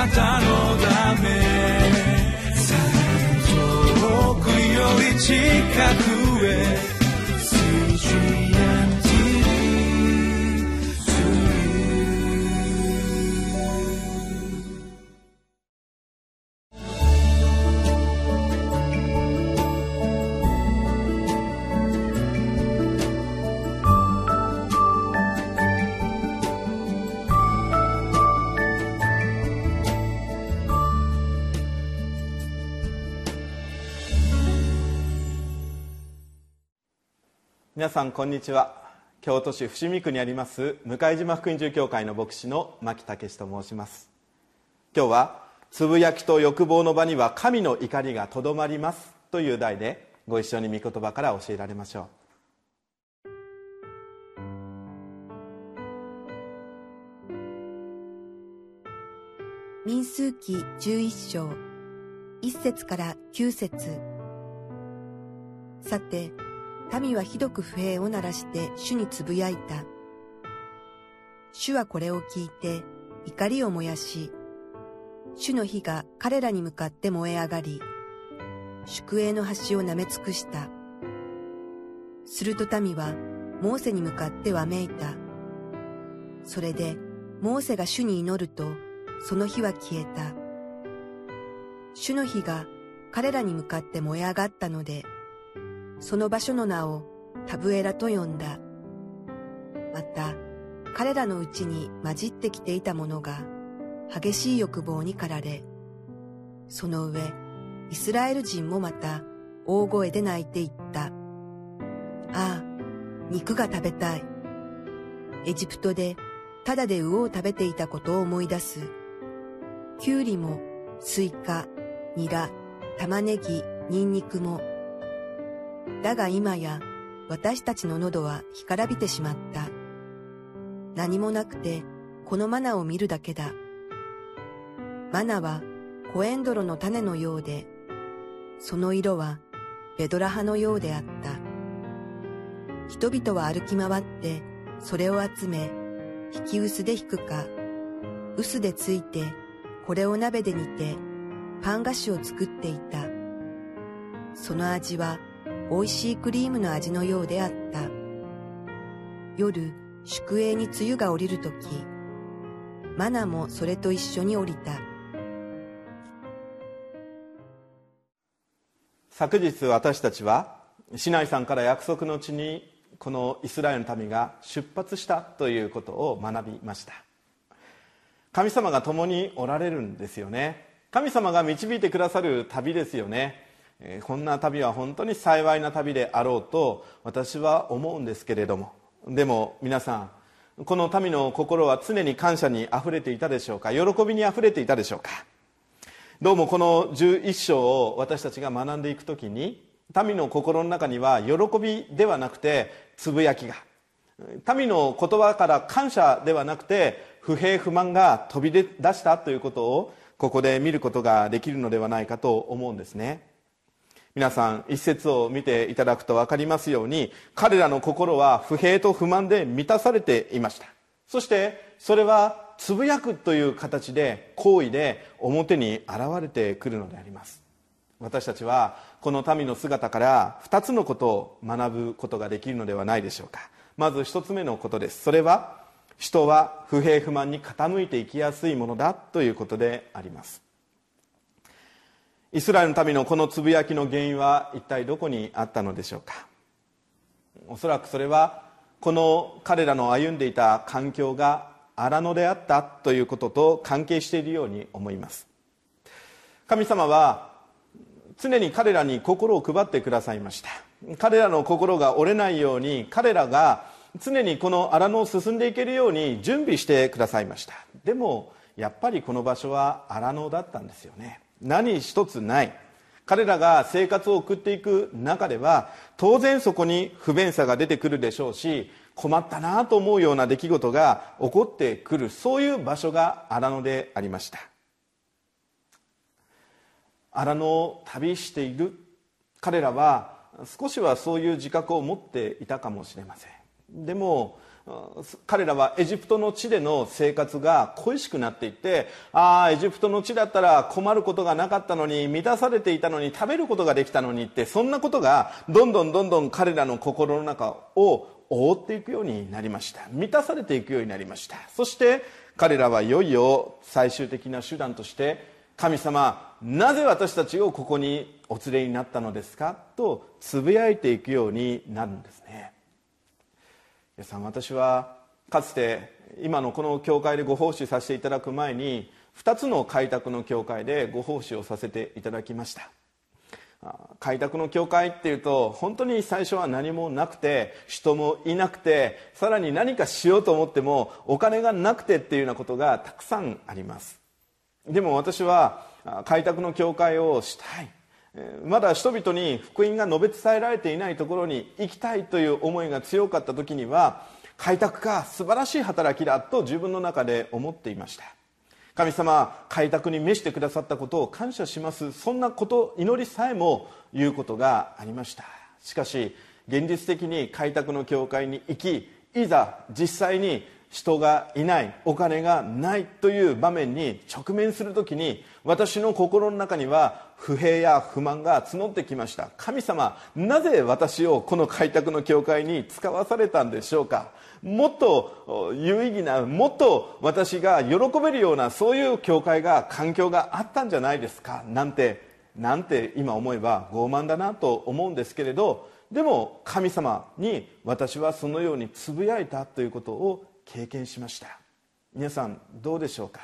なたのため。遠くより近く。皆さんこんにちは。京都市伏見区にあります向島福音住教会の牧師の牧武と申します。今日は「つぶやきと欲望の場には神の怒りがとどまります」という題でご一緒に御言葉から教えられましょう。民数記11章1節から9節。さて民はひどく不平を鳴らして主につぶやいた。主はこれを聞いて怒りを燃やし、主の火が彼らに向かって燃え上がり、宿営の端を舐め尽くした。すると民はモーセに向かってわめいた。それでモーセが主に祈ると、その火は消えた。主の火が彼らに向かって燃え上がったので、その場所の名をタブエラと呼んだ。また、彼らのうちに混じってきていた者が激しい欲望に駆られ、その上、イスラエル人もまた大声で泣いていった。ああ、肉が食べたい。エジプトでただで魚を食べていたことを思い出す。キュウリもスイカ、ニラ、玉ねぎ、ニンニクもだが今や私たちの喉は干からびてしまった。何もなくてこのマナを見るだけだ。マナはコエンドロの種のようで、その色はベドラハのようであった。人々は歩き回ってそれを集め、引き薄で引くか、薄でついてこれを鍋で煮てパン菓子を作っていた。その味は美味しいクリームの味のようであった。夜、宿営に梅雨が降りるとき、マナもそれと一緒に降りた。昨日私たちは市内さんから約束の地にこのイスラエルの民が出発したということを学びました神様が共におられるんですよね神様が導いてくださる旅ですよねこんな旅は本当に幸いな旅であろうと私は思うんですけれども。でも皆さんこの民の心は常に感謝にあふれていたでしょうか？喜びにあふれていたでしょうか？どうもこの11章を私たちが学んでいく時に民の心の中には喜びではなくてつぶやきが。民の言葉から感謝ではなくて不平不満が飛び出したということをここで見ることができるのではないかと思うんですね。皆さん一節を見ていただくと分かりますように彼らの心は不平と不満で満たされていました。そしてそれはつぶやくという形で行為で表に現れてくるのであります。私たちはこの民の姿から2つのことを学ぶことができるのではないでしょうか。まず1つ目のことです。それは人は不平不満に傾いていきやすいものだということであります。イスラエルの民のこのつぶやきの原因は一体どこにあったのでしょうか？おそらくそれはこの彼らの歩んでいた環境が荒野であったということと関係しているように思います。神様は常に彼らに心を配ってくださいました。彼らの心が折れないように彼らが常にこの荒野を進んでいけるように準備してくださいました。でもやっぱりこの場所は荒野だったんですよね。何一つない。彼らが生活を送っていく中では当然そこに不便さが出てくるでしょうし困ったなと思うような出来事が起こってくる。そういう場所が荒野でありました。荒野を旅している彼らは少しはそういう自覚を持っていたかもしれません。でも彼らはエジプトの地での生活が恋しくなっていってああエジプトの地だったら困ることがなかったのに満たされていたのに食べることができたのにってそんなことがどんどんどんどん彼らの心の中を覆っていくようになりました。満たされていくようになりました。そして彼らはいよいよ最終的な手段として神様なぜ私たちをここにお連れになったのですか？とつぶやいていくようになるんですね。皆さん私はかつて今のこの教会でご奉仕させていただく前に2つの開拓の教会でご奉仕をさせていただきました。開拓の教会っていうと本当に最初は何もなくて人もいなくてさらに何かしようと思ってもお金がなくてっていうようなことがたくさんあります。でも私は開拓の教会をしたい。まだ人々に福音が述べ伝えられていないところに行きたいという思いが強かった時には開拓か素晴らしい働きだと自分の中で思っていました。神様開拓に召してくださったことを感謝します。そんなこと祈りさえも言うことがありました。しかし現実的に開拓の教会に行きいざ実際に人がいないお金がないという場面に直面する時に私の心の中には不平や不満が募ってきました。神様なぜ私をこの開拓の教会に使わされたんでしょうか？もっと有意義なもっと私が喜べるようなそういう教会が環境があったんじゃないですか？なんてなんて今思えば傲慢だなと思うんですけれどでも神様に私はそのようにつぶやいたということを経験しました。皆さんどうでしょうか？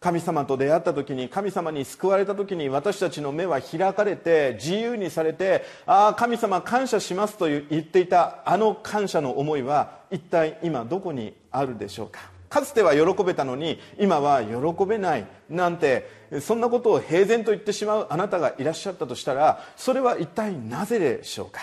神様と出会った時に神様に救われた時に私たちの目は開かれて自由にされてああ神様感謝しますと言っていたあの感謝の思いは一体今どこにあるでしょうか？かつては喜べたのに今は喜べないなんてそんなことを平然と言ってしまうあなたがいらっしゃったとしたらそれは一体なぜでしょうか？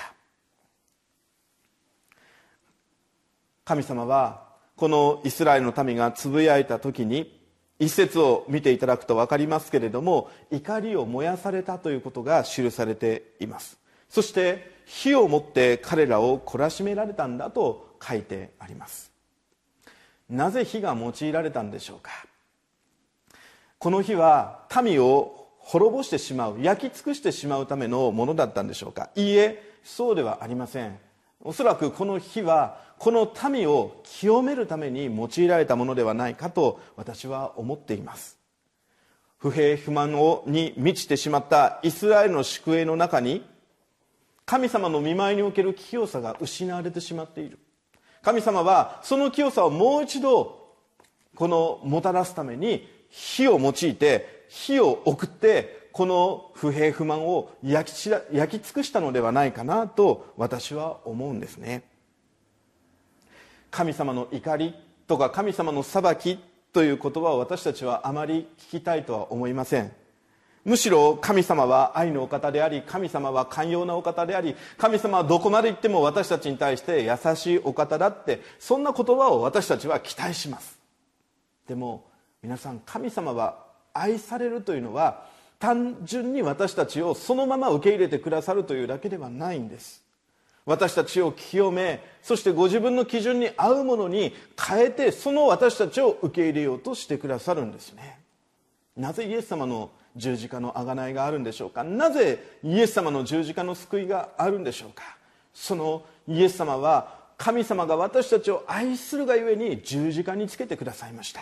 神様はこのイスラエルの民がつぶやいた時に一節を見ていただくと分かりますけれども怒りを燃やされたということが記されています。そして火をもって彼らを懲らしめられたんだと書いてあります。なぜ火が用いられたんでしょうか？この火は民を滅ぼしてしまう焼き尽くしてしまうためのものだったんでしょうか？いいえそうではありません。おそらくこの火はこの民を清めるために用いられたものではないかと私は思っています。不平不満をに満ちてしまったイスラエルの宿営の中に神様の見舞いにおける清さが失われてしまっている。神様はその清さをもう一度このもたらすために火を用いて火を送ってこの不平不満を焼き焼き尽くしたのではないかなと私は思うんですね。神様の怒りとか神様の裁きという言葉を私たちはあまり聞きたいとは思いません。むしろ神様は愛のお方であり神様は寛容なお方であり神様はどこまで行っても私たちに対して優しいお方だってそんな言葉を私たちは期待します。でも皆さん神様は愛されるというのは単純に私たちをそのまま受け入れてくださるというだけではないんです。私たちを清めそしてご自分の基準に合うものに変えてその私たちを受け入れようとしてくださるんですね。なぜイエス様の十字架の贖いがあるんでしょうか？なぜイエス様の十字架の救いがあるんでしょうか？そのイエス様は神様が私たちを愛するがゆえに十字架につけてくださいました。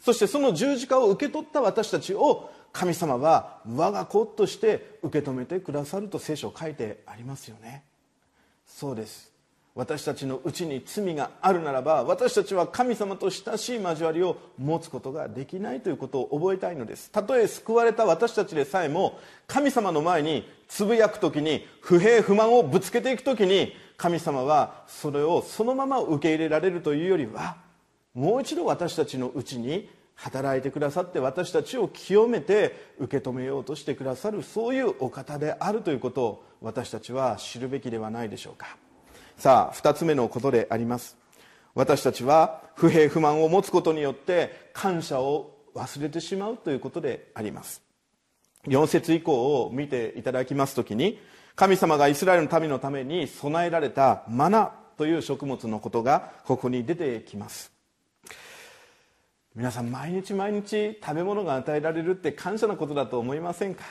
そしてその十字架を受け取った私たちを神様は我が子として受け止めてくださると聖書書いてありますよね。そうです。私たちのうちに罪があるならば私たちは神様と親しい交わりを持つことができないということを覚えたいのです。たとえ救われた私たちでさえも神様の前につぶやく時に不平不満をぶつけていく時に神様はそれをそのまま受け入れられるというよりはもう一度私たちのうちに働いてくださって私たちを清めて受け止めようとしてくださるそういうお方であるということを私たちは知るべきではないでしょうか。さあ2つ目のことであります。私たちは不平不満を持つことによって感謝を忘れてしまうということであります。4節以降を見ていただきます時に神様がイスラエルの民のために備えられたマナという食物のことがここに出てきます。皆さん毎日毎日食べ物が与えられるって感謝なことだと思いませんか？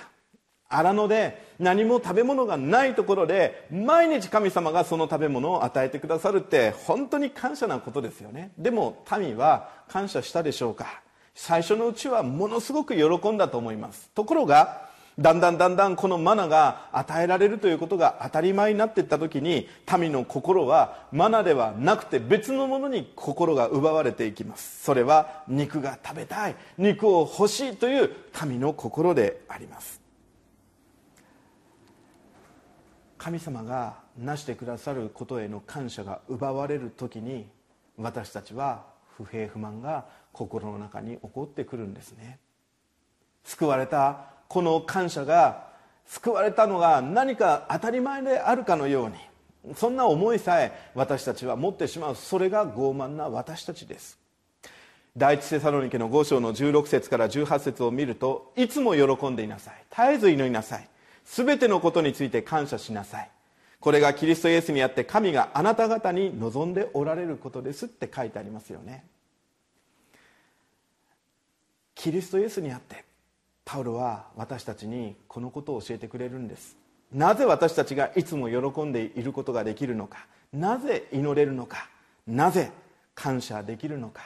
荒野で何も食べ物がないところで毎日神様がその食べ物を与えてくださるって本当に感謝なことですよね。でも民は感謝したでしょうか？最初のうちはものすごく喜んだと思います。ところがだんだんだんだんこのマナが与えられるということが当たり前になっていった時に民の心はマナではなくて別のものに心が奪われていきます。それは肉が食べたい。肉を欲しいという民の心であります。神様がなしてくださることへの感謝が奪われる時に私たちは不平不満が心の中に起こってくるんですね。救われたこの感謝が救われたのが何か当たり前であるかのようにそんな思いさえ私たちは持ってしまう。それが傲慢な私たちです。第一セサロニケの5章の16節から18節を見るといつも喜んでいなさい。絶えず祈りなさい。全てのことについて感謝しなさい。これがキリストイエスにあって神があなた方に望んでおられることですって書いてありますよね。キリストイエスにあってパウロは私たちにこのことを教えてくれるんです。なぜ私たちがいつも喜んでいることができるのか。なぜ祈れるのか。なぜ感謝できるのか。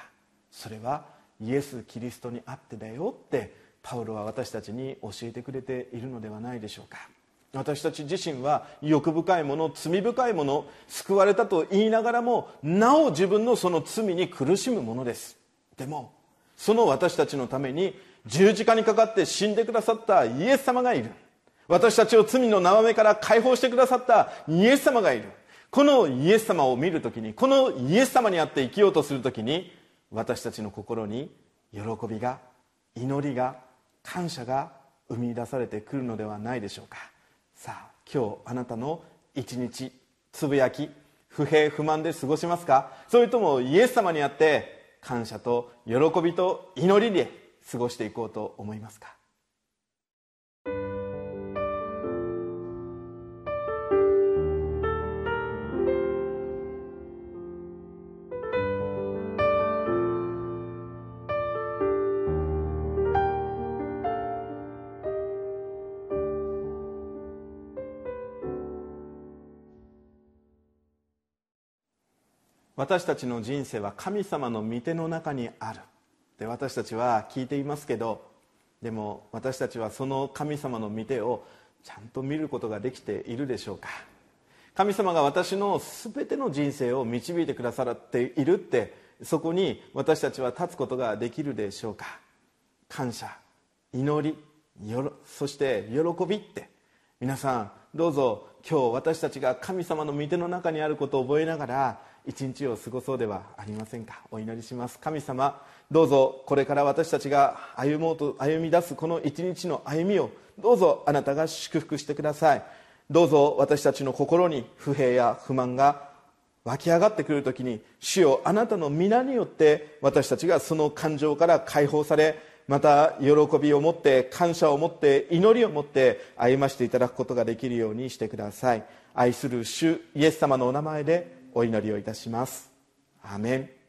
それはイエス・キリストにあってだよって。パウロは私たちに教えてくれているのではないでしょうか。私たち自身は欲深いもの罪深いもの救われたと言いながらもなお自分のその罪に苦しむものです。でもその私たちのために十字架にかかって死んでくださったイエス様がいる。私たちを罪の縄目から解放してくださったイエス様がいる。このイエス様を見るときにこのイエス様にあって生きようとするときに私たちの心に喜びが祈りが感謝が生み出されてくるのではないでしょうか。さあ今日あなたの一日つぶやき不平不満で過ごしますか？それともイエス様にあって感謝と喜びと祈りで過ごしていこうと思いますか？私たちの人生は神様の御手の中にある。で私たちは聞いていますけどでも私たちはその神様の御手をちゃんと見ることができているでしょうか。神様が私の全ての人生を導いてくださっているってそこに私たちは立つことができるでしょうか。感謝祈りよそして喜びって。皆さんどうぞ今日私たちが神様の御手の中にあることを覚えながら一日を過ごそうではありませんか？お祈りします。神様どうぞこれから私たちが歩もうと歩み出すこの一日の歩みをどうぞあなたが祝福してください。どうぞ私たちの心に不平や不満が湧き上がってくるときに主よあなたの皆によって私たちがその感情から解放されまた喜びを持って感謝を持って祈りを持って歩ましていただくことができるようにしてください。愛する主イエス様のお名前でお祈りをいたします。アメン。